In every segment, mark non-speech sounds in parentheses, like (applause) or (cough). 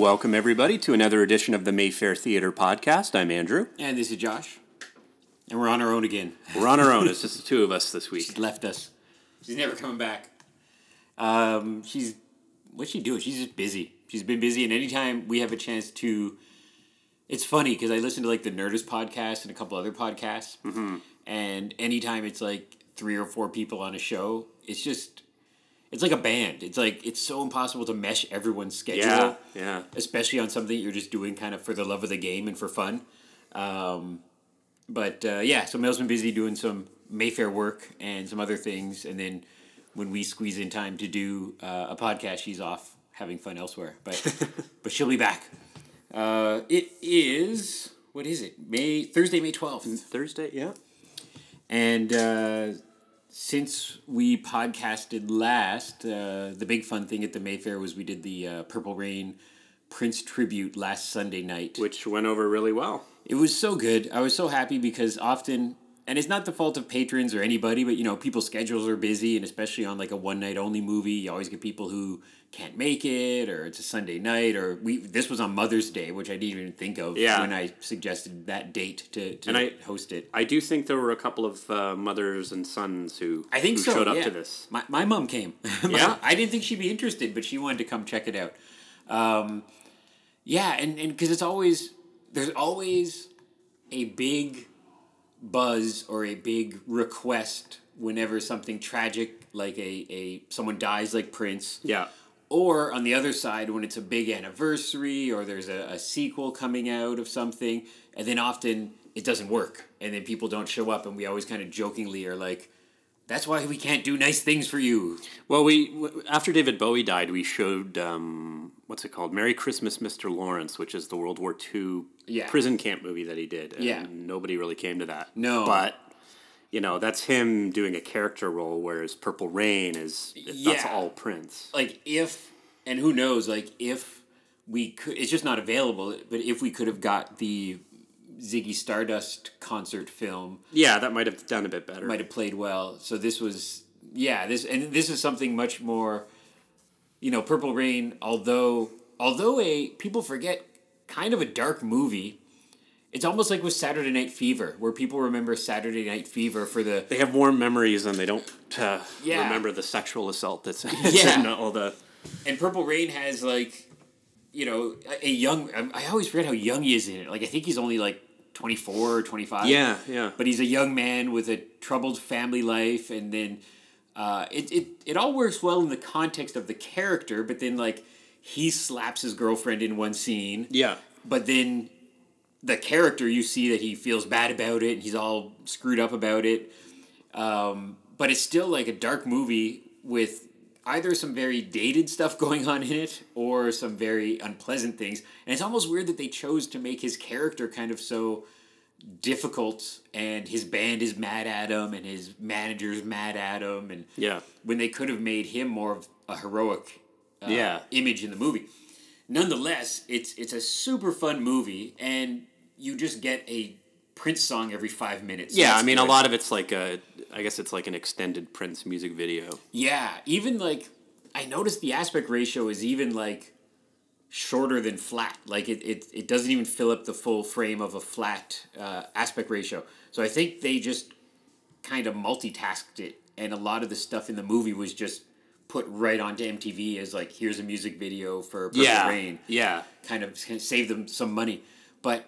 Welcome, everybody, to another edition of the Mayfair Theater Podcast. I'm Andrew. And this is Josh. And we're on our own again. We're on our own. It's just the two of us this week. She's left us. She's never coming back. Um, she's what's she doing? She's just busy. She's been busy, and anytime we have a chance to, it's funny because I listen to like the Nerdist podcast and a couple other podcasts, Mm-hmm. and anytime it's like three or four people on a show, it's just, it's like a band. It's like it's so impossible to mesh everyone's schedule. Yeah, yeah. especially on something you're just doing kind of for the love of the game and for fun. Um, but uh, yeah, so Mel's been busy doing some Mayfair work and some other things, and then when we squeeze in time to do uh, a podcast, she's off having fun elsewhere. But (laughs) but she'll be back. Uh, it is what is it? May Thursday, May twelfth, Thursday, yeah. and uh, since we podcasted last, uh, the big fun thing at the Mayfair was we did the uh, Purple Rain Prince tribute last Sunday night. Which went over really well. It was so good. I was so happy because often, and it's not the fault of patrons or anybody, but you know, people's schedules are busy, and especially on like a one night only movie, you always get people who can't make it, or it's a Sunday night, or we. This was on Mother's Day, which I didn't even think of Yeah. when I suggested that date to, to And I- host it. I do think there were a couple of uh, mothers and sons who, I think who so. showed up yeah. to this. My, my mom came. (laughs) My- Yeah? I didn't think she'd be interested, but she wanted to come check it out. Um, yeah, and and because it's always there's always a big buzz or a big request whenever something tragic like a, a someone dies like Prince Yeah. or on the other side when it's a big anniversary or there's a, a sequel coming out of something and then often it doesn't work and then people don't show up and we always kind of jokingly are like that's why we can't do nice things for you Well, we after David Bowie died, we showed um, what's it called? Merry Christmas, Mr. Lawrence, which is the World War II Yeah. prison camp movie that he did. And Yeah. nobody really came to that. No. but you know that's him doing a character role, whereas Purple Rain is that's all Prince. like if and who knows like if we could it's just not available but if we could have got the ziggy stardust concert film Yeah, that might have done a bit better. might have played well. So this was yeah, this and this is something much more you know, Purple Rain, although although a people forget kind of a dark movie, it's almost like with Saturday Night Fever, where people remember Saturday Night Fever for the They have warm memories and they don't uh, Yeah. remember the sexual assault that's (laughs) Yeah. in all the. and Purple Rain has like you know, a, young I I always forget how young he is in it. Like I think he's only like 24 or 25. Yeah, yeah. but he's a young man with a troubled family life and then uh, it, it, it all works well in the context of the character but then like he slaps his girlfriend in one scene Yeah. but then the character you see that he feels bad about it and he's all screwed up about it um, but it's still like a dark movie with either some very dated stuff (laughs) going on in it or some very unpleasant things and it's almost weird that they chose to make his character kind of so difficult and his band is mad at him and his manager's mad at him and Yeah. when they could have made him more of a heroic uh, Yeah. image in the movie. Nonetheless, it's it's a super fun movie, and you just get a Prince song every five minutes. Yeah, I mean, a lot of it's like a. I guess it's like an extended Prince music video. Yeah, even like I noticed the aspect ratio is even like shorter than flat. Like it, it, it doesn't even fill up the full frame of a flat uh, aspect ratio. So I think they just kind of multitasked it, and a lot of the stuff in the movie was just put right onto MTV as like here's a music video for Purple Rain. yeah. kind of save them some money. But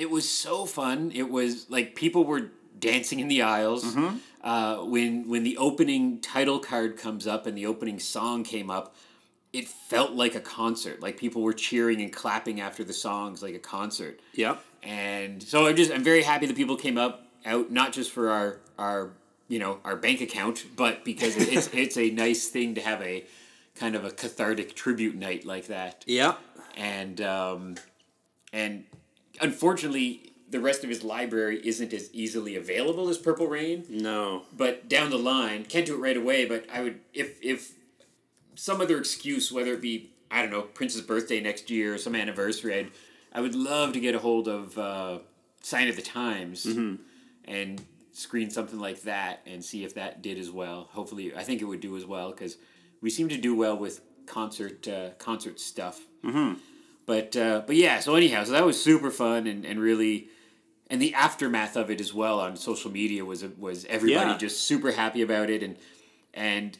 it was so fun. It was like people were dancing in the aisles. Mm-hmm. Uh, when when the opening title card comes up and the opening song came up, it felt like a concert. Like people were cheering and clapping after the songs, like a concert. Yep. And so I'm just I'm very happy that people came up out not just for our our you know our bank account, but because (laughs) it's it's a nice thing to have a kind of a cathartic tribute night like that Yep. and um, and unfortunately, the rest of his library isn't as easily available as Purple Rain. No. But down the line, can't do it right away. But I would if if some other excuse, whether it be I don't know Prince's birthday next year or some anniversary, I'd I would love to get a hold of uh, Sign of the Times and screen something like that and see if that did as well. Hopefully, I think it would do as well because we seem to do well with concert uh, concert stuff. But But uh, but yeah, so anyhow, so that was super fun and, and really and the aftermath of it as well on social media was was everybody Yeah. just super happy about it. And and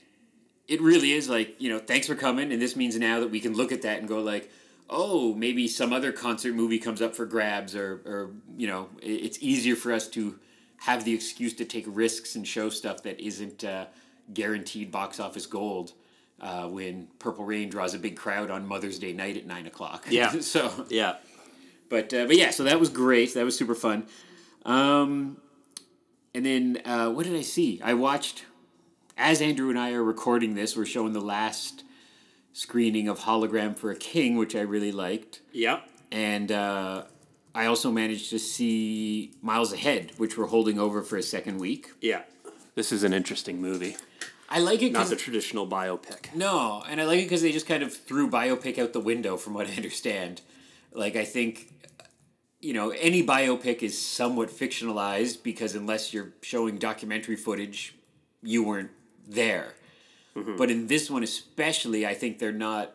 it really is like you know thanks for coming. And this means now that we can look at that and go like oh maybe some other concert movie comes up for grabs or or you know it's easier for us to have the excuse to take risks and show stuff that isn't uh, guaranteed box office gold uh, when Purple Rain draws a big crowd on Mother's Day night at nine o'clock. Yeah. (laughs) so Yeah. but uh, but yeah, so that was great. That was super fun. Um, and then uh, what did I see? I watched as Andrew and I are recording this. We're showing the last screening of Hologram for a King, which I really liked, Yeah. and uh, I also managed to see Miles Ahead, which we're holding over for a second week. Yeah. This is an interesting movie. I like it Not the traditional biopic. No, and I like it because they just kind of threw biopic out the window, from what I understand. Like, I think, you know, any biopic is somewhat fictionalized because unless you're showing documentary footage, you weren't there. Mm-hmm. But in this one, especially, I think they're not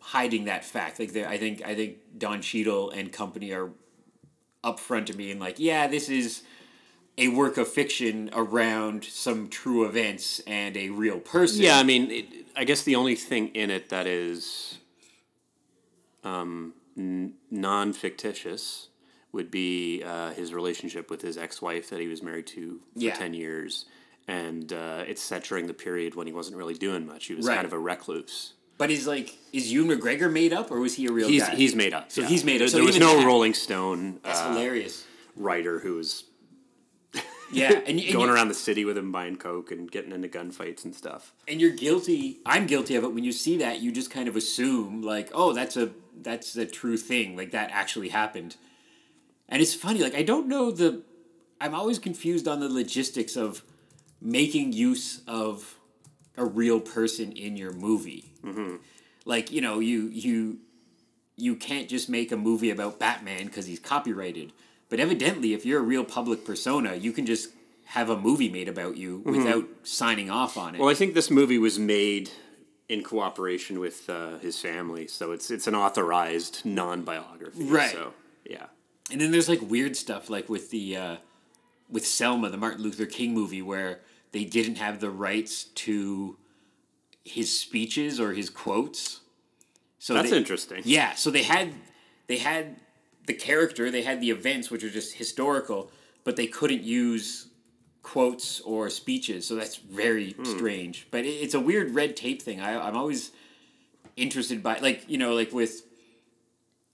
hiding that fact. Like, I think I think Don Cheadle and company are upfront to being like, yeah, this is a work of fiction around some true events and a real person. Yeah, I mean, it, I guess the only thing in it that is um, n- non fictitious would be uh, his relationship with his ex wife that he was married to for Yeah. 10 years. And uh, it's set during the period when he wasn't really doing much. He was Right. kind of a recluse. But is like is Ewan McGregor made up or was he a real He's, guy? he's made up. So yeah. he's made up. There, So there was no that- Rolling Stone That's uh, hilarious. writer who was Yeah, (laughs) and, and going around the city with him buying coke and getting into gunfights and stuff. and you're guilty. I'm guilty of it. When you see that, you just kind of assume like, oh, that's a that's a true thing. Like that actually happened. And it's funny. Like I don't know the. I'm always confused on the logistics of making use of a real person in your movie. Mm-hmm. Like you know, you you you can't just make a movie about Batman because he's copyrighted. But evidently, if you're a real public persona, you can just have a movie made about you without signing off on it. Well, I think this movie was made in cooperation with uh, his family, so it's it's an authorized non-biography. Right. So yeah. And then there's like weird stuff like with the uh, with Selma, the Martin Luther King movie, where they didn't have the rights to his speeches or his quotes. So That's they- interesting. Yeah, so they had they had the character, they had the events, which are just historical, but they couldn't use quotes or speeches. So that's very Hmm. strange. But it, it's a weird red tape thing. I, I'm always interested by like you know like with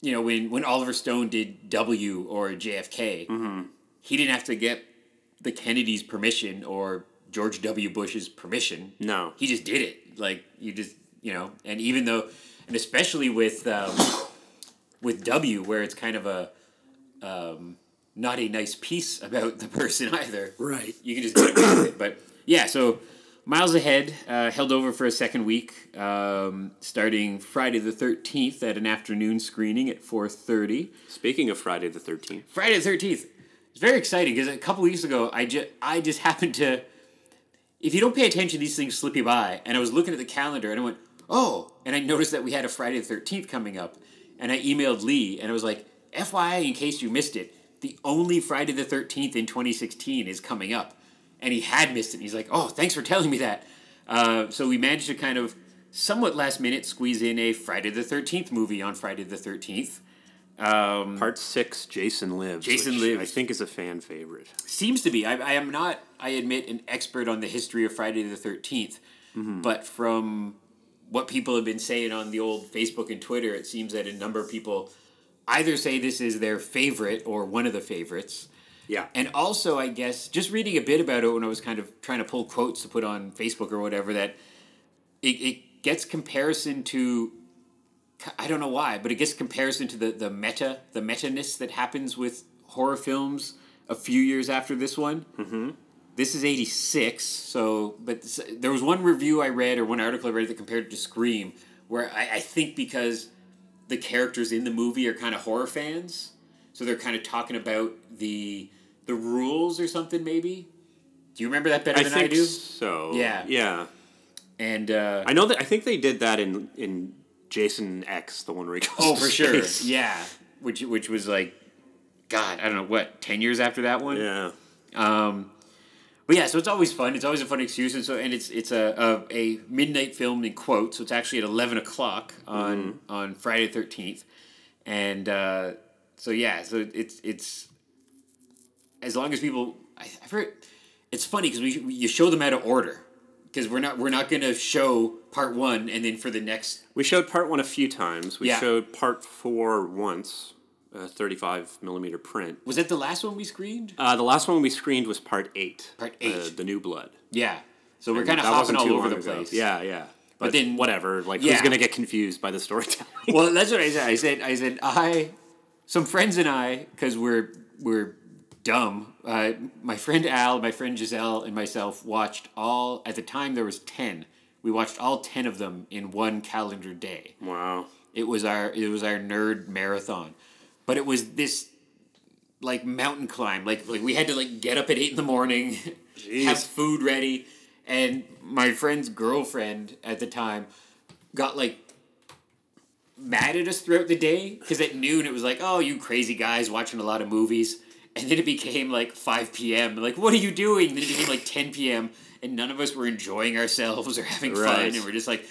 you know when when Oliver Stone did W or JFK, Mm-hmm. he didn't have to get the Kennedys' permission or George W. Bush's permission No. he just did it. Like you just you know, and even though, and especially with um, with W, where it's kind of a um, not a nice piece about the person (laughs) either. Right. You can just get away with it. But yeah, so miles ahead, uh, held over for a second week, um, starting Friday the thirteenth at an afternoon screening at four thirty. Speaking of Friday the Thirteenth, Friday the thirteenth. It's very exciting because a couple weeks ago, I just I just (laughs) happened to. If you don't pay attention, these things slip you by. And I was looking at the calendar and I went, oh, and I noticed that we had a Friday the thirteenth coming up, and I emailed Lee and I was like, FYI, in case you missed it, the only Friday the thirteenth in twenty sixteen is coming up, and he had missed it. And he's like, oh, thanks for telling me that. Uh, so we managed to kind of somewhat last minute squeeze in a Friday the thirteenth movie on Friday the thirteenth. Um, Part Six, Jason Lives. Jason Lives. I think is a fan favorite. Seems to be. I, I am not, I admit, an expert on the history of Friday the 13th, but from what people have been saying on the old Facebook and Twitter, it seems that a number of people either say this is their favorite or one of the favorites. Yeah. And also, I guess, just reading a bit about it when I was kind of trying to pull quotes to put on Facebook or whatever, that it, it gets comparison to, I don't know why, but it gets comparison to the, the meta, the meta-ness that happens with horror films a few years after this one. Mm-hmm. This is 86, so, but there was one review I read or one article I read that compared it to Scream, where I, I think because the characters in the movie are kind of horror fans, so they're kind of talking about the the rules or something maybe. Do you remember that better I than I do? so. Yeah. Yeah. And uh, I know that. I think they did that in in Jason X, the one where he goes Oh, for sure. Yeah, which which was like, God, I don't know what ten years after that one. Yeah. Um, but yeah, so it's always fun. It's always a fun excuse, and so and it's it's a a, a midnight film in quotes. So it's actually at eleven o'clock on on Friday the thirteenth, and uh, so yeah, so it's it's as long as people. I, I've heard it's funny because we, we you show them out of order because we're not we're not gonna show part one and then for the next We showed part one a few times. We Yeah. showed part four once, a 35 millimeter print. was that the last one we screened? Uh, the last one we screened was part eight. Part uh, eight. the New Blood. Yeah, so we're kind of hopping all over the ago. place. Yeah, yeah. But, then- then whatever. Like, Yeah. who's gonna get confused by the storytelling? well, that's what I said. I said, I said, I, some friends and I, because we're we're dumb. Uh, my friend Al, my friend Giselle, and myself watched all. At the time, there was ten. We watched all ten of them in one calendar day. wow. It was our it was our nerd marathon, but it was this like mountain climb. Like like we had to like get up at eight in the morning, have food ready, and my friend's girlfriend at the time got like mad at us throughout the day because at noon it was like, oh, you crazy guys watching a lot of movies. And then it became like 5 p.m. Like, what are you doing? Then it became like 10 p.m. And none of us were enjoying ourselves or having fun. And we're just like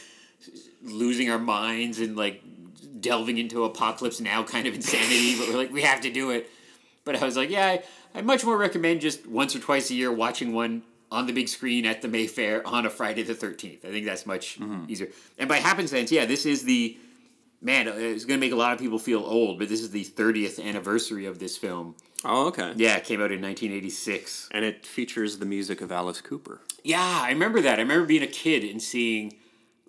losing our minds and like delving into apocalypse now kind of insanity. but we're like, we have to do it. But I was like, yeah, I, I much more recommend just once or twice a year watching one on the big screen at the Mayfair on a Friday the 13th. I think that's much mm-hmm. easier. And by happenstance, yeah, this is the man, uh, it's going to make a lot of people feel old, but this is the 30th anniversary of this film. Oh, okay. Yeah, it came out in 1986. And it features the music of Alice Cooper. Yeah, I remember that. I remember being a kid and seeing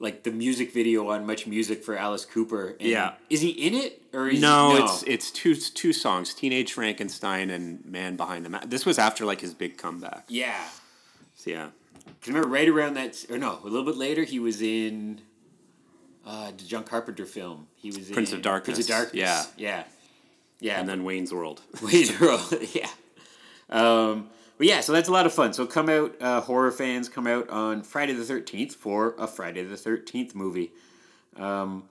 like the music video on Much Music for Alice Cooper. And Yeah. Is he in it or is No, he, it's it's two two songs: "Teenage Frankenstein" and "Man Behind the Mask." This was after like his big comeback. yeah. So, yeah, Because remember, right around that, or no, a little bit later, he was in uh, the John Carpenter film. He was Prince in of Darkness. Prince of Darkness. Yeah. yeah, yeah. and then Wayne's World. (laughs) Wayne's World, (laughs) yeah. Um, but yeah, so that's a lot of fun. So come out, uh, horror fans, come out on Friday the thirteenth for a Friday the thirteenth movie. Um,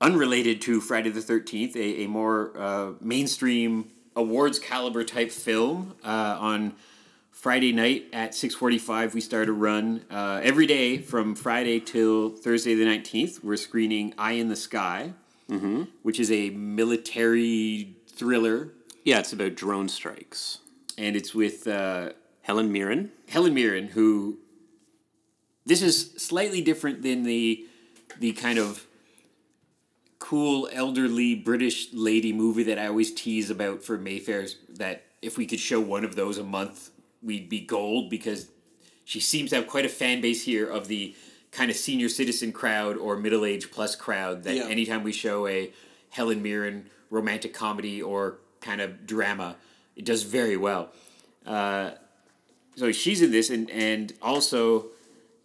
unrelated to Friday the thirteenth, a, a more uh, mainstream awards caliber type film uh, on Friday night at six forty five. We start a run uh, every day from Friday till Thursday the nineteenth. We're screening Eye in the Sky, which is a military thriller Yeah, it's about drone strikes. And it's with uh, Helen Mirren. Helen Mirren, who this is slightly different than the the kind of cool elderly British lady movie that I always tease about for Mayfair's. That if we could show one of those a month, we'd be gold because she seems to have quite a fan base here of the kind of senior citizen crowd or middle age plus crowd. That Yeah. anytime we show a Helen Mirren romantic comedy or kind of drama, it does very well so she's in this, and and also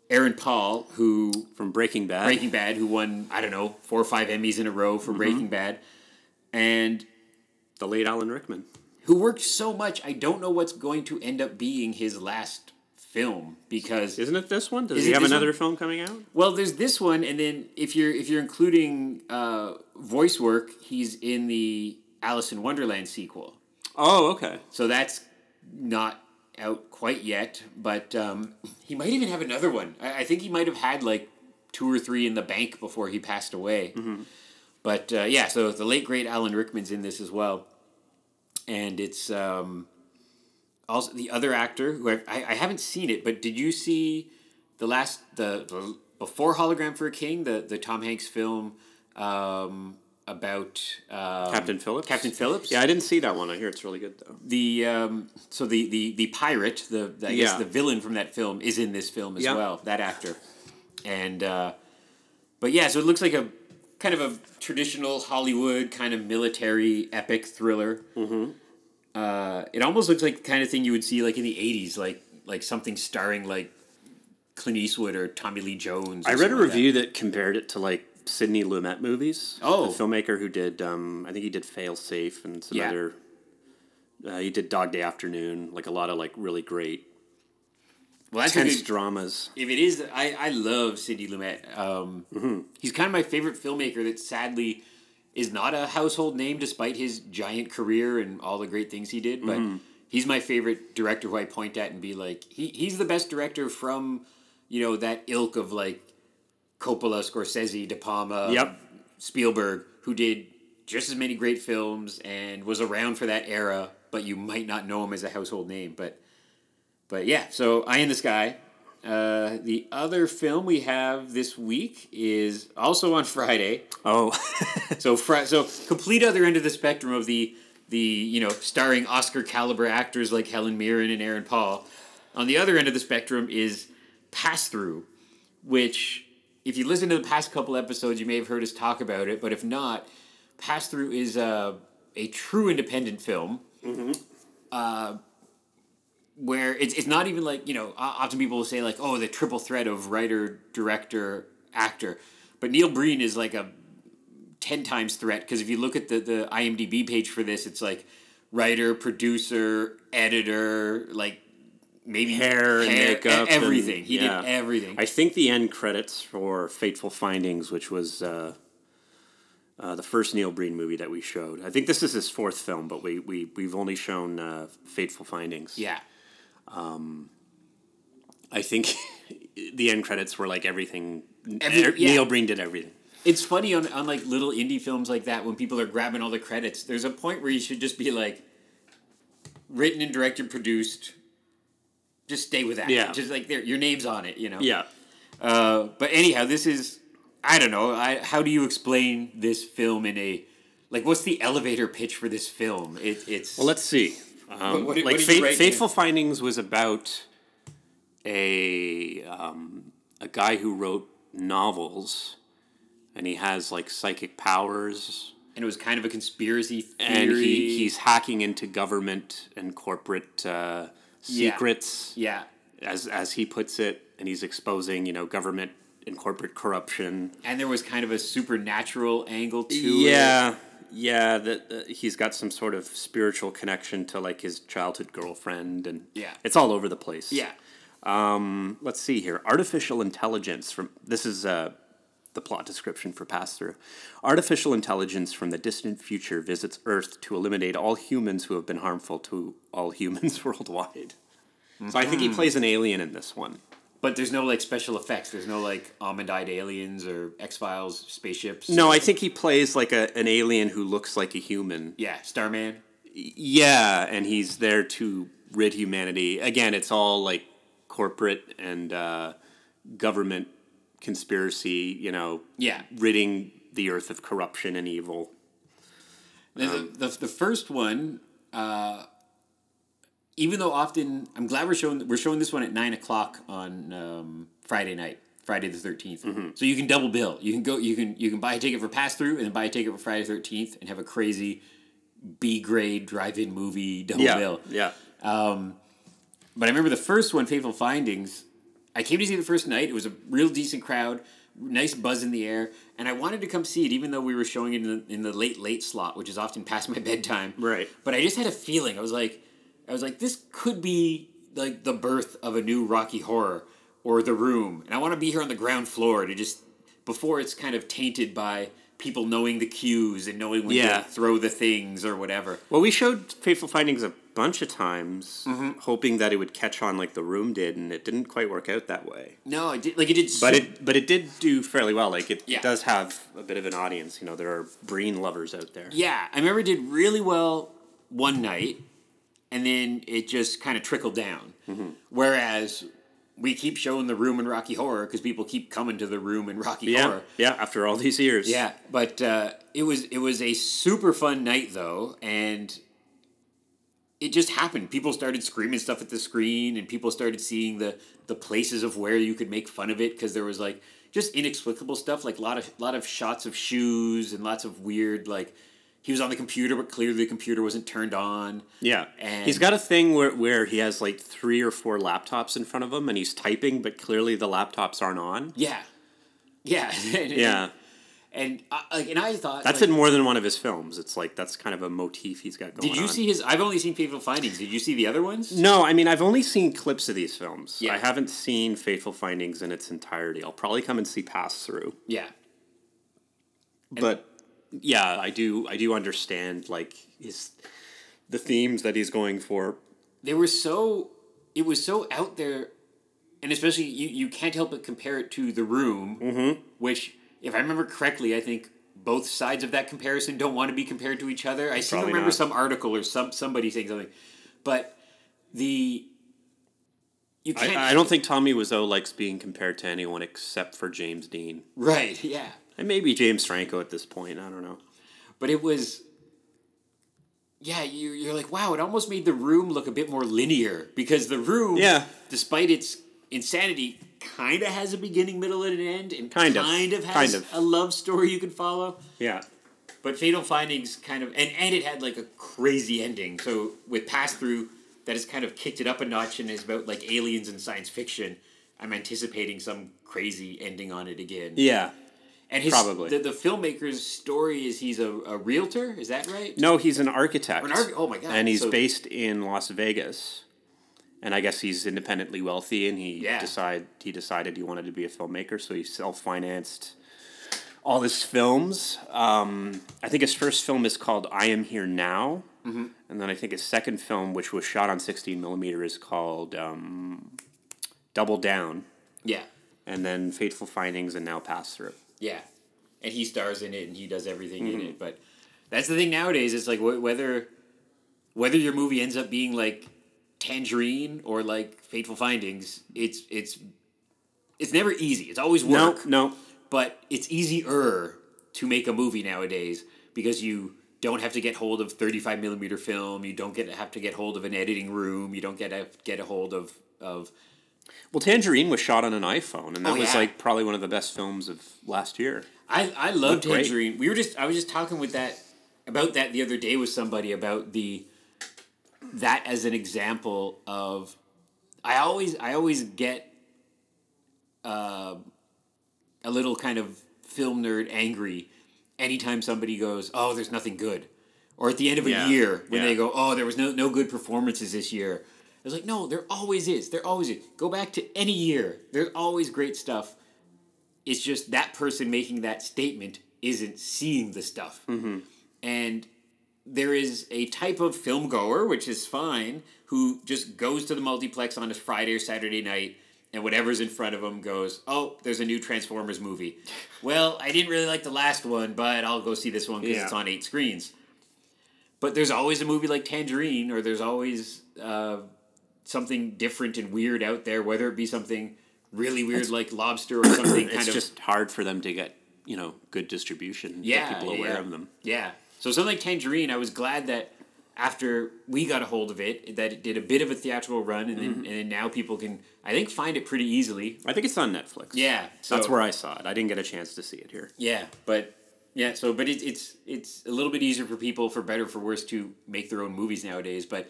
Aaron Paul, who From Breaking Bad. Breaking Bad, who won I don't know four or five Emmys in a row Mm-hmm. for Breaking Bad, and The late Alan Rickman. who worked so much. I don't know what's going to end up being his last film because Isn't it this one? Does he have another one? film coming out? well, there's this one, and then if you're if you're including uh, voice work, he's in the Alice in Wonderland sequel. Oh, okay. So that's not out quite yet, but um, he might even have another one. I, I think he might have had like two or three in the bank before he passed away. But uh, yeah, so the late great Alan Rickman's in this as well, and it's um, also the other actor who I, I, I haven't seen it, but did you see the last the, the before Hologram for a King the the Tom Hanks film um, about um, Captain Phillips. Captain Phillips? Yeah, I didn't see that one. I hear it's really good though. the um, so the, the the pirate, the, the I guess the villain from that film is in this film as Yeah. well. That actor, and uh, but yeah, so it looks like a kind of a traditional Hollywood kind of military epic thriller. Mm-hmm. Uh, it almost looks like the kind of thing you would see like in the eighties, like like something starring like Clint Eastwood or Tommy Lee Jones. I read a like that. review that. compared it to like Sidney Lumet movies. Oh. the filmmaker who did um, I think he did Fail Safe and some Yeah. other. Uh, he did Dog Day Afternoon, like a lot of like really great Well, that's tense good- dramas. If it is, I, I love Sidney Lumet. Um, Mm-hmm. He's kind of my favorite filmmaker that sadly is not a household name despite his giant career and all the great things he did. But Mm-hmm. he's my favorite director who I point at and be like, he, he's the best director from, you know, that ilk of like Coppola, Scorsese, De Palma, Yep. Spielberg, who did just as many great films and was around for that era, but you might not know him as a household name. But but yeah, so Eye in the Sky. Uh, the other film we have this week is also on Friday. Oh, (laughs) So fr- so complete other end of the spectrum of the the you know starring Oscar caliber actors like Helen Mirren and Aaron Paul. On the other end of the spectrum is Pass Through, which if you listen to the past couple episodes, you may have heard us talk about it. But if not, Pass Through is a a true independent film. Uh, where it's, it's not even like you know often people will say like oh the triple threat of writer director actor but neil breen is like a 10 times threat because if you look at the, the imdb page for this it's like writer producer editor like maybe Hair and makeup everything and- he yeah. did everything I think the end credits for Fateful Findings, which was uh, uh, the first Neil Breen movie that we showed. I think this is his fourth film, but we, we, we've only shown uh, Fateful Findings. yeah I think (laughs) the end credits were like everything. Every- Er- yeah. Neil Breen did everything. it's funny on, on like little indie films like that when people are grabbing all the credits there's a point where you should just be like written and directed produced just stay with that Yeah. just like there your name's on it you know Yeah. uh, but anyhow this is i don't know I, how do you explain this film in a like what's the elevator pitch for this film it, it's Well, let's see. Um, What- what like what did you Fa- write Fateful Findings was about a um, a guy who wrote novels, and he has like psychic powers, and it was kind of a conspiracy theory and he, he's hacking into government and corporate uh. Secrets, yeah as as he puts it, and he's exposing you know government and corporate corruption. and there was kind of a supernatural angle to it Yeah, yeah. That uh, he's got some sort of spiritual connection to like his childhood girlfriend, and Yeah. it's all over the place. yeah Um, let's see here. Artificial intelligence from this is uh, the plot description for Pass Through. Artificial intelligence from the distant future visits Earth to eliminate all humans who have been harmful to all humans (laughs) worldwide. So I think he plays an alien in this one. But there's no like special effects. There's no like almond-eyed aliens or X Files spaceships. No, I think he plays like a, an alien who looks like a human. Yeah, Starman. Yeah, and he's there to rid humanity. Again, it's all like corporate and uh, government conspiracy, you know, Yeah. ridding the earth of corruption and evil. The, the, the first one, uh, even though often I'm glad we're showing we're showing this one at nine o'clock on um, Friday night, Friday the 13th So you can double bill. You can go. You can you can buy a ticket for pass through and then buy a ticket for Friday thirteenth and have a crazy B grade drive in movie double bill. yeah. But I remember the first one, Fateful Findings. I came to see it the first night. It was a real decent crowd, nice buzz in the air, and I wanted to come see it, even though we were showing it in the, in the late late slot, which is often past my (laughs) bedtime. Right. But I just had a feeling. I was like, I was like, this could be like the birth of a new Rocky Horror or The Room, and I want to be here on the ground floor to just before it's kind of tainted by people knowing the cues and knowing when Yeah. to throw the things or whatever. Well, we showed Fateful Findings a bunch of times, Mm-hmm. hoping that it would catch on like The Room did, and it didn't quite work out that way. No, it did like it did. But it, but it did do fairly well. Like it Yeah. does have a bit of an audience. You know, there are Breen lovers out there. Yeah, I remember it did really well one night, and then it just kind of trickled down. Mm-hmm. Whereas we keep showing the room in Rocky Horror because people keep coming to the room in Rocky Yeah, Horror. yeah. After all these years, Yeah, but uh, it was it was a super fun night though, and it just happened. People started screaming stuff at the screen, and people started seeing the the places of where you could make fun of it because there was like just inexplicable stuff, like a lot of lot of shots of shoes and lots of weird like he was on the computer, but clearly the computer wasn't turned on. Yeah, And- he's got a thing where, where he has like three or four laptops in front of him, and he's typing, but clearly the laptops aren't on. Yeah, yeah, (laughs) Yeah, And I, like, and I thought That's like, in more than one of his films. It's like that's kind of a motif he's got going on. Did you on. see his? I've only seen Fateful Findings. Did you see the other ones? No, I mean I've only seen clips of these films. Yeah. I haven't seen Fateful Findings in its entirety. I'll probably come and see Pass Through. Yeah. But yeah, I do I do understand like his the themes that he's going for. they were so it was so out there and especially you, you can't help but compare it to the room Mm-hmm. which if i remember correctly i think both sides of that comparison don't want to be compared to each other i seem to remember not. some article or some somebody saying something but the you can't I, I don't think Tommy Wiseau likes being compared to anyone except for James Dean. right yeah And maybe James Franco at this point. I don't know. but it was yeah you, you're like wow it almost made the room look a bit more linear because the room Yeah. despite its insanity kind of has a beginning middle and an end and Kind of. kind of has Kind of. a love story you can follow Yeah. but fatal findings kind of and, and it had like a crazy ending so with pass through that has kind of kicked it up a notch and is about like aliens and science fiction i'm anticipating some crazy ending on it again Yeah. and his probably. the, the filmmaker's story is he's a, a realtor is that right No, he's an architect. An arch- oh my God, And he's so- based in Las Vegas. And I guess he's independently wealthy, and he Yeah. decide he decided he wanted to be a filmmaker, so he self financed all his films. Um, I think his first film is called I Am Here Now, Mm-hmm. and then I think his second film, which was shot on sixteen millimeter, is called um, Double Down, yeah and then Fateful Findings, and now Pass Through. Yeah, and he stars in it and he does everything Mm-hmm. in it. But that's the thing nowadays. It's like wh- whether whether your movie ends up being like Tangerine or like Fateful Findings, it's it's it's never easy. It's always work. no, But it's easier to make a movie nowadays because you don't have to get hold of 35 millimeter film. You don't get have to get hold of an editing room. You don't get to get a hold of of Well, Tangerine was shot on an iPhone, and that Oh, was like probably one of the best films of last year. I I love Looked great. Tangerine. We were just I was just talking with that about that the other day with somebody about the that as an example of I always I always get uh, a little kind of film nerd angry anytime somebody goes oh there's nothing good. Or at the end of a year when Yeah. they go oh there was no no good performances this year. I was like no there always is. There always is. Go back to any year. There's always great stuff. It's just that person making that statement isn't seeing the stuff. And there is a type of film goer, which is fine, who just goes to the multiplex on a Friday or Saturday night and whatever's in front of them goes, Oh, there's a new Transformers movie. (laughs) well, I didn't really like the last one, but I'll go see this one because Yeah. it's on eight screens. But there's always a movie like Tangerine, or there's always uh, something different and weird out there, whether it be something really weird like Lobster or something (coughs) kind It's of just hard for them to get you know good distribution. yeah, get people aware yeah. of them. Yeah. So something like Tangerine, I was glad that after we got a hold of it, that it did a bit of a theatrical run, and then Mm-hmm. and then now people can, I think, find it pretty easily. I think it's on Netflix. Yeah. So that's where I saw it. I didn't get a chance to see it here. Yeah, but yeah. So, but it, it's it's a little bit easier for people, for better for worse, to make their own movies nowadays. But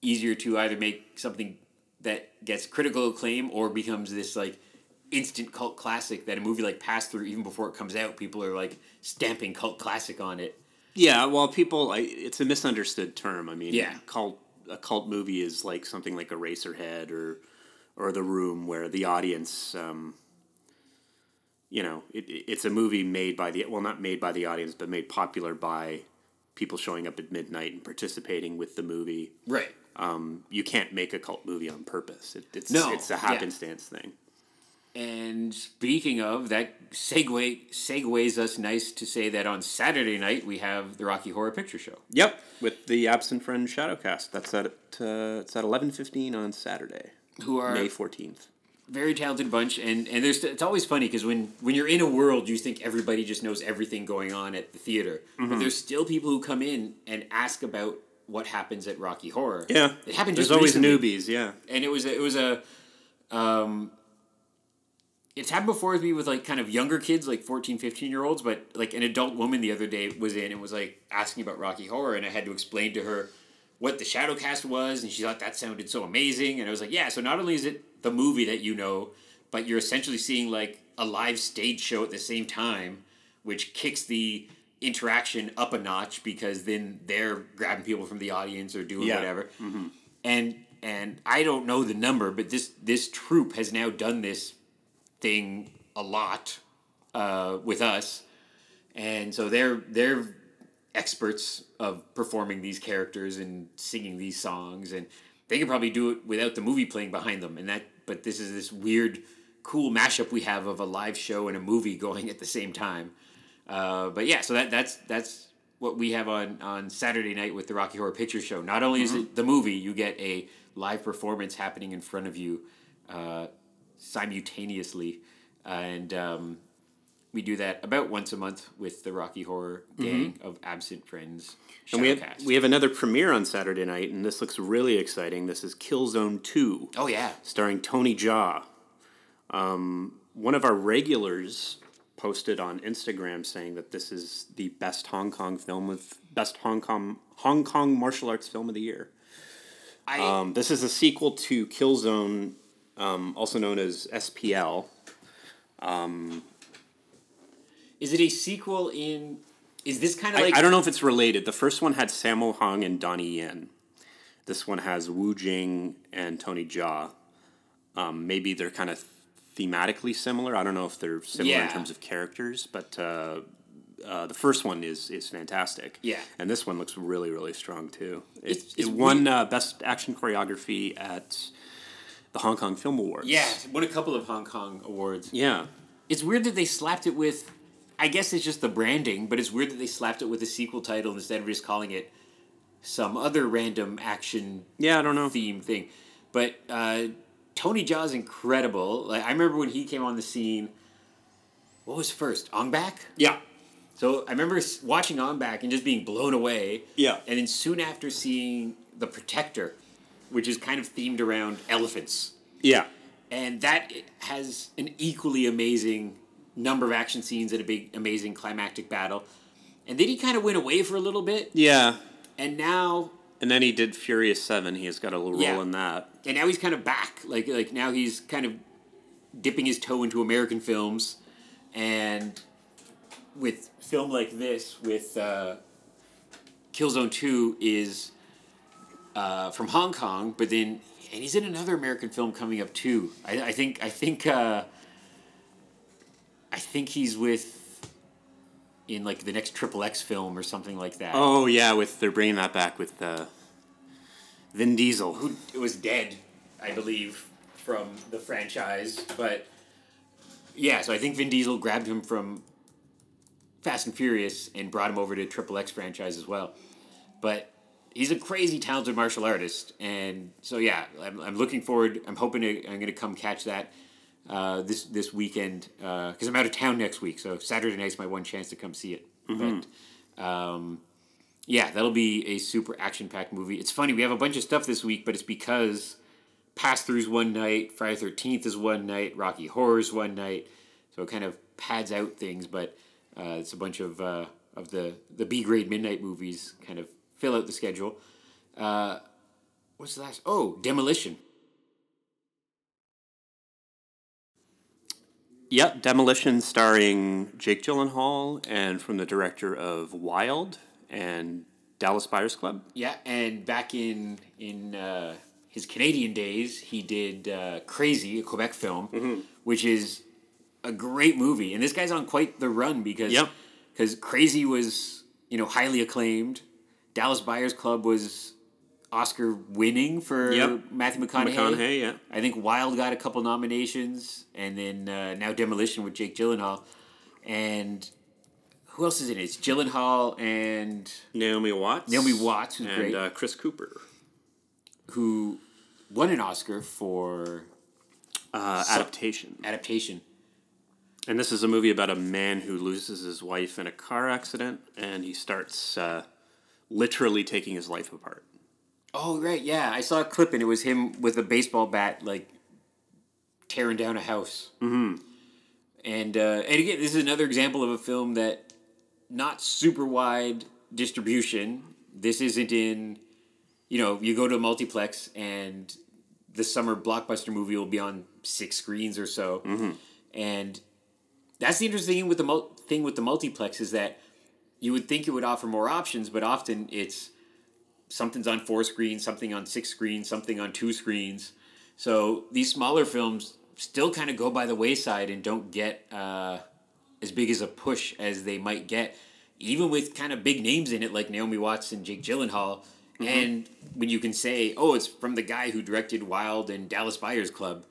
easier to either make something that gets critical acclaim or becomes this like instant cult classic that a movie like Pass Through, even before it comes out, people are like stamping cult classic on it. Yeah, well, people, I, it's a misunderstood term. I mean, Yeah. cult a cult movie is like something like Eraserhead or or The Room, where the audience, um, you know, it, it's a movie made by the well, not made by the audience, but made popular by people showing up at midnight and participating with the movie. Right. Um, you can't make a cult movie on purpose. It, it's No, it's a yeah. happenstance thing. And speaking of that, segue segues us nice to say that on Saturday night we have the Rocky Horror Picture Show. Yep, with the Absent Friend Shadowcast. That's at uh, it's at eleven fifteen on Saturday, Who are May fourteenth. very talented bunch and and there's it's always funny because when when you're in a world you think everybody just knows everything going on at the theater Mm-hmm. but there's still people who come in and ask about what happens at rocky horror Yeah, it happened There's just there's always recently. newbies. Yeah, and it was a, it was a um it's happened before with me with like kind of younger kids like 14 15 year olds but like an adult woman the other day was in and was like asking about rocky horror and i had to explain to her what the shadowcast was and she thought that sounded so amazing and i was like yeah so not only is it the movie that you know but you're essentially seeing like a live stage show at the same time which kicks the interaction up a notch because then they're grabbing people from the audience or doing Yeah. whatever. Mm-hmm. And and I don't know the number, but this this troupe has now done this thing a lot uh, with us, and so they're they're experts of performing these characters and singing these songs, and they could probably do it without the movie playing behind them. And that, but this is this weird, cool mashup we have of a live show and a movie going at the same time. Uh, but yeah, so that that's that's what we have on on Saturday night with the Rocky Horror Picture Show. Not only is it the movie, you get a live performance happening in front of you uh, simultaneously, and um, we do that about once a month with the Rocky Horror gang of absent friends. And we have, we have another premiere on Saturday night, and this looks really exciting. This is Killzone 2, oh yeah, starring Tony Jaa. Um, one of our regulars posted on Instagram saying that this is the best Hong Kong film of best Hong Kong Hong Kong martial arts film of the year. I Um, this is a sequel to Killzone, um, also known as SPL. is it a sequel in? Is this kind of I, like I don't know if it's related. The first one had Sammo Hung and Donnie Yen. This one has Wu Jing and Tony Jaa. Um, maybe they're kind of thematically similar. I don't know if they're similar in terms of characters, but uh, uh, the first one is is fantastic. Yeah. and this one looks really really strong too. It, It's- it's it won uh, best action choreography at the Hong Kong Film Awards. yeah, won a couple of Hong Kong awards. yeah. It's weird that they slapped it with. I guess it's just the branding, but it's weird that they slapped it with a sequel title instead of just calling it some other random action Yeah, I don't know. theme thing. But uh, Tony Jaa's incredible. Like I remember when he came on the scene. What was first? Ong Bak? Yeah, So I remember watching Ong Bak and just being blown away. Yeah. And then soon after seeing The Protector, which is kind of themed around elephants. yeah, And that has an equally amazing number of action scenes and a big, amazing climactic battle. And then he kind of went away for a little bit. yeah. And now And then he did Furious Seven. He has got a little Yeah. role in that. and now he's kind of back. Like like now he's kind of dipping his toe into American films, and with film like this, with uh, Killzone Two is uh, from Hong Kong, but then and he's in another American film coming up too. I, I think I think uh, I think he's with in like the next Triple X film or something like that. Oh yeah, with they're bringing that back with uh, Vin Diesel. who it was dead, I believe, from the franchise. But yeah, so I think Vin Diesel grabbed him from Fast and Furious and brought him over to Triple X franchise as well. But he's a crazy talented martial artist, and so yeah, I'm, I'm looking forward. I'm hoping to, I'm going to come catch that. Uh, this this weekend because I'm out of town next week, so Saturday night's my one chance to come see it. But um, yeah, that'll be a super action packed movie. It's funny, we have a bunch of stuff this week, but it's because Pass Through's one night, Friday Thirteenth is one night, Rocky Horror's one night, so it kind of pads out things. But uh, it's a bunch of uh, of the the B grade midnight movies kind of fill out the schedule. Uh, what's the last? Oh, Demolition. Yep, Demolition, starring Jake Gyllenhaal, and from the director of Wild and Dallas Buyers Club. Yeah, and back in in uh, his Canadian days, he did uh, Crazy, a Quebec film, which is a great movie. And this guy's on quite the run because Yep. because Crazy was you know highly acclaimed. Dallas Buyers Club was Oscar winning for Yep. Matthew McConaughey. McConaughey, yeah. I think Wild got a couple nominations, and then uh, now Demolition with Jake Gyllenhaal, and who else is in it? It's Gyllenhaal and Naomi Watts. Naomi Watts, and great. Uh, Chris Cooper. who won an Oscar for Uh, adaptation. adaptation. And this is a movie about a man who loses his wife in a car accident, and he starts uh, literally taking his life apart. Oh right, yeah, I saw a clip and it was him with a baseball bat like tearing down a house. Mm-hmm. And uh, and again, this is another example of a film that not super wide distribution. This isn't in, you know, you go to a multiplex and the summer blockbuster movie will be on six screens or so, and that's the interesting thing with the mul- thing with the multiplex is that you would think it would offer more options, but often it's something's on four screens, something on six screens, something on two screens. So these smaller films still kind of go by the wayside and don't get uh, as big as a push as they might get, even with kind of big names in it like Naomi Watts and Jake Gyllenhaal. And when you can say, "Oh, it's from the guy who directed Wild and Dallas Buyers Club,"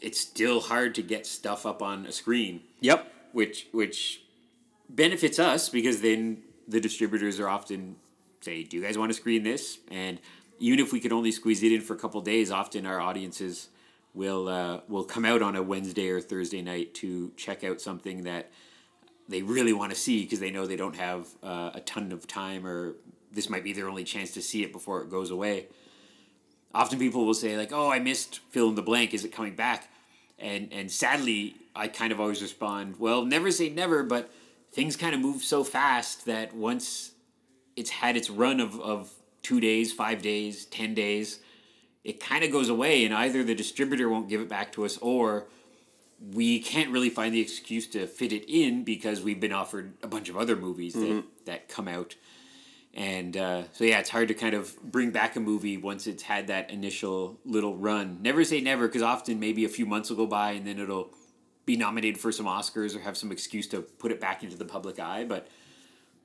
it's still hard to get stuff up on a screen Yep. which which benefits us because then the distributors are often say, "Do you guys want to screen this?" And even if we could only squeeze it in for a couple days, often our audiences will uh, will come out on a Wednesday or Thursday night to check out something that they really want to see because they know they don't have uh, a ton of time or this might be their only chance to see it before it goes away. Often people will say like, "Oh, I missed fill in the blank. Is it coming back?" And and sadly, I kind of always respond, "Well, never say never, but things kind of move so fast that once it's had its run of, of two days, five days, ten days, it kind of goes away, and either the distributor won't give it back to us, or we can't really find the excuse to fit it in because we've been offered a bunch of other movies that, that come out. And uh, so, yeah, it's hard to kind of bring back a movie once it's had that initial little run. Never say never, because often maybe a few months will go by and then it'll be nominated for some Oscars or have some excuse to put it back into the public eye. But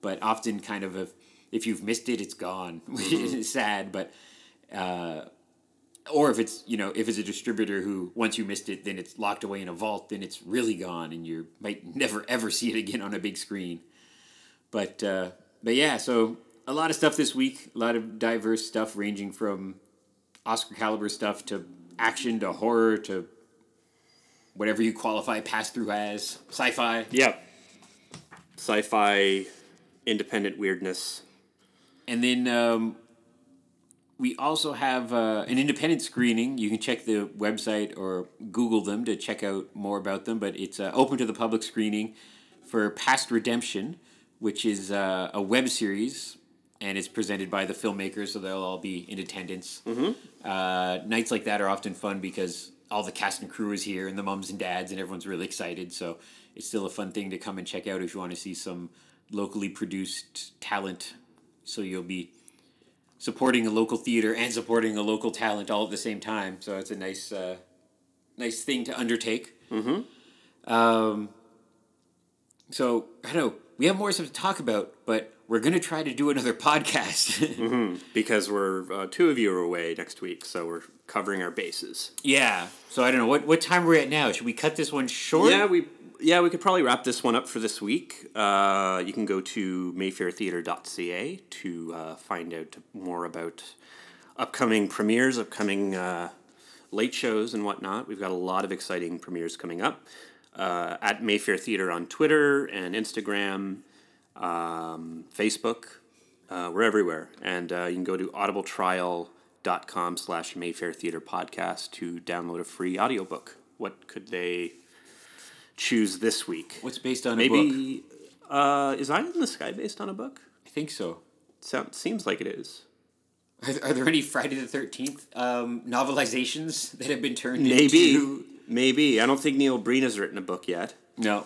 but often, kind of, if, if you've missed it, it's gone, (laughs) which is sad. But uh, or if it's you know if it's a distributor who once you missed it, then it's locked away in a vault, then it's really gone, and you might never (laughs) ever see it again on a big screen. But uh, but yeah, so a lot of stuff this week, a lot of diverse stuff ranging from Oscar caliber stuff to action to horror to whatever you qualify Pass Thru as sci-fi. Yep. Sci-fi, independent weirdness. And then um, we also have uh, an independent screening. You can check the website or Google them to check out more about them, but it's uh, open to the public screening for Past Redemption, which is uh, a web series and it's presented by the filmmakers, so they'll all be in attendance. Uh, nights like that are often fun because all the cast and crew is here and the mums and dads, and everyone's really excited. So it's still a fun thing to come and check out if you want to see some locally produced talent. So you'll be supporting a local theater and supporting a local talent all at the same time. So it's a nice, uh, nice thing to undertake. Mm-hmm. Um, so I don't know. We have more stuff to talk about, but we're gonna try to do another podcast. (laughs) Because we're uh, two of you are away next week, so we're covering our bases. yeah. So I don't know what what time we're at now. Should we cut this one short? Yeah, we yeah we could probably wrap this one up for this week. Uh, you can go to mayfairtheatre.ca to uh, find out more about upcoming premieres, upcoming uh, late shows, and whatnot. We've got a lot of exciting premieres coming up. Uh, at Mayfair Theatre on Twitter and Instagram, um, Facebook. Uh, we're everywhere. And uh, you can go to audibletrial.com slash Mayfair Theatre Podcast to download a free audiobook. What could they choose this week? What's based on a book? Maybe, uh, is Eye in the Sky based on a book? I think so. Sound, seems like it is. Are, there any Friday the Thirteenth um, novelizations that have been turned Maybe. into? Maybe. I don't think Neil Breen has written a book yet. No.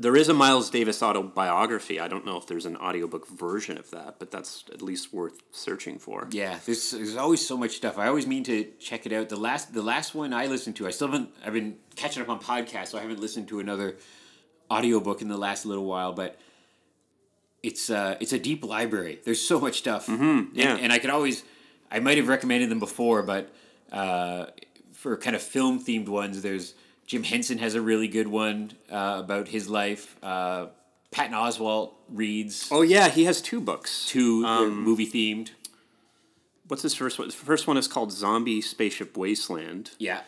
There is a Miles Davis autobiography. I don't know if there's an audiobook version of that, but that's at least worth searching for. Yeah, there's there's always so much stuff. I always mean to check it out. The last the last one I listened to, I still haven't. I've been catching up on podcasts, so I haven't listened to another audiobook in the last little while. But it's uh it's a deep library. There's so much stuff. Mm-hmm, yeah. and, and I could always, I might have recommended them before, but uh, for kind of film themed ones, there's Jim Henson has a really good one uh, about his life. Uh, Patton Oswalt reads Oh, yeah, he has two books. two movie themed. What's his first one? The first one is called Zombie Spaceship Wasteland, Yeah.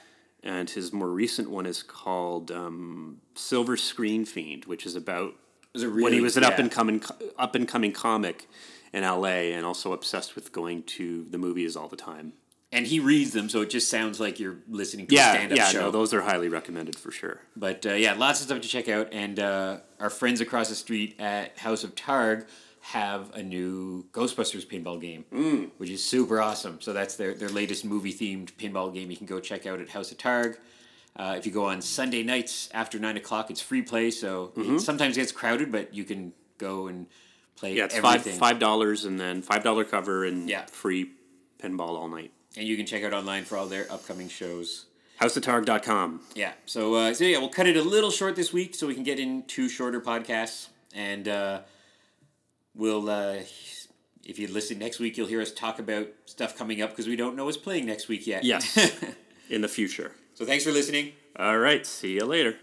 and his more recent one is called um, Silver Screen Fiend, which is about it when he was an yeah. up and coming up and coming comic in L.A. and also obsessed with going to the movies all the time. And he reads them, so it just sounds like you're listening to a Yeah, stand-up yeah, show. no, those are highly recommended for sure. but uh, yeah, lots of stuff to check out. And uh, our friends across the street at House of Targ have a new Ghostbusters pinball game, Mm. which is super awesome. So that's their, their latest movie themed pinball game. You can go check out at House of Targ. Uh, if you go on Sunday nights after nine o'clock, it's free play. So it sometimes gets crowded, but you can go and play Yeah, it's five five dollars and then five dollar cover and Yeah. free pinball all night. And you can check out online for all their upcoming shows. HouseofTarg.com. Yeah. So uh, so yeah, we'll cut it a little short this week so we can get in two shorter podcasts, and uh, we'll. Uh, if you listen next week, you'll hear us talk about stuff coming up because we don't know what's playing next week yet. Yes, (laughs) in the future. so thanks for listening. All right, see you later.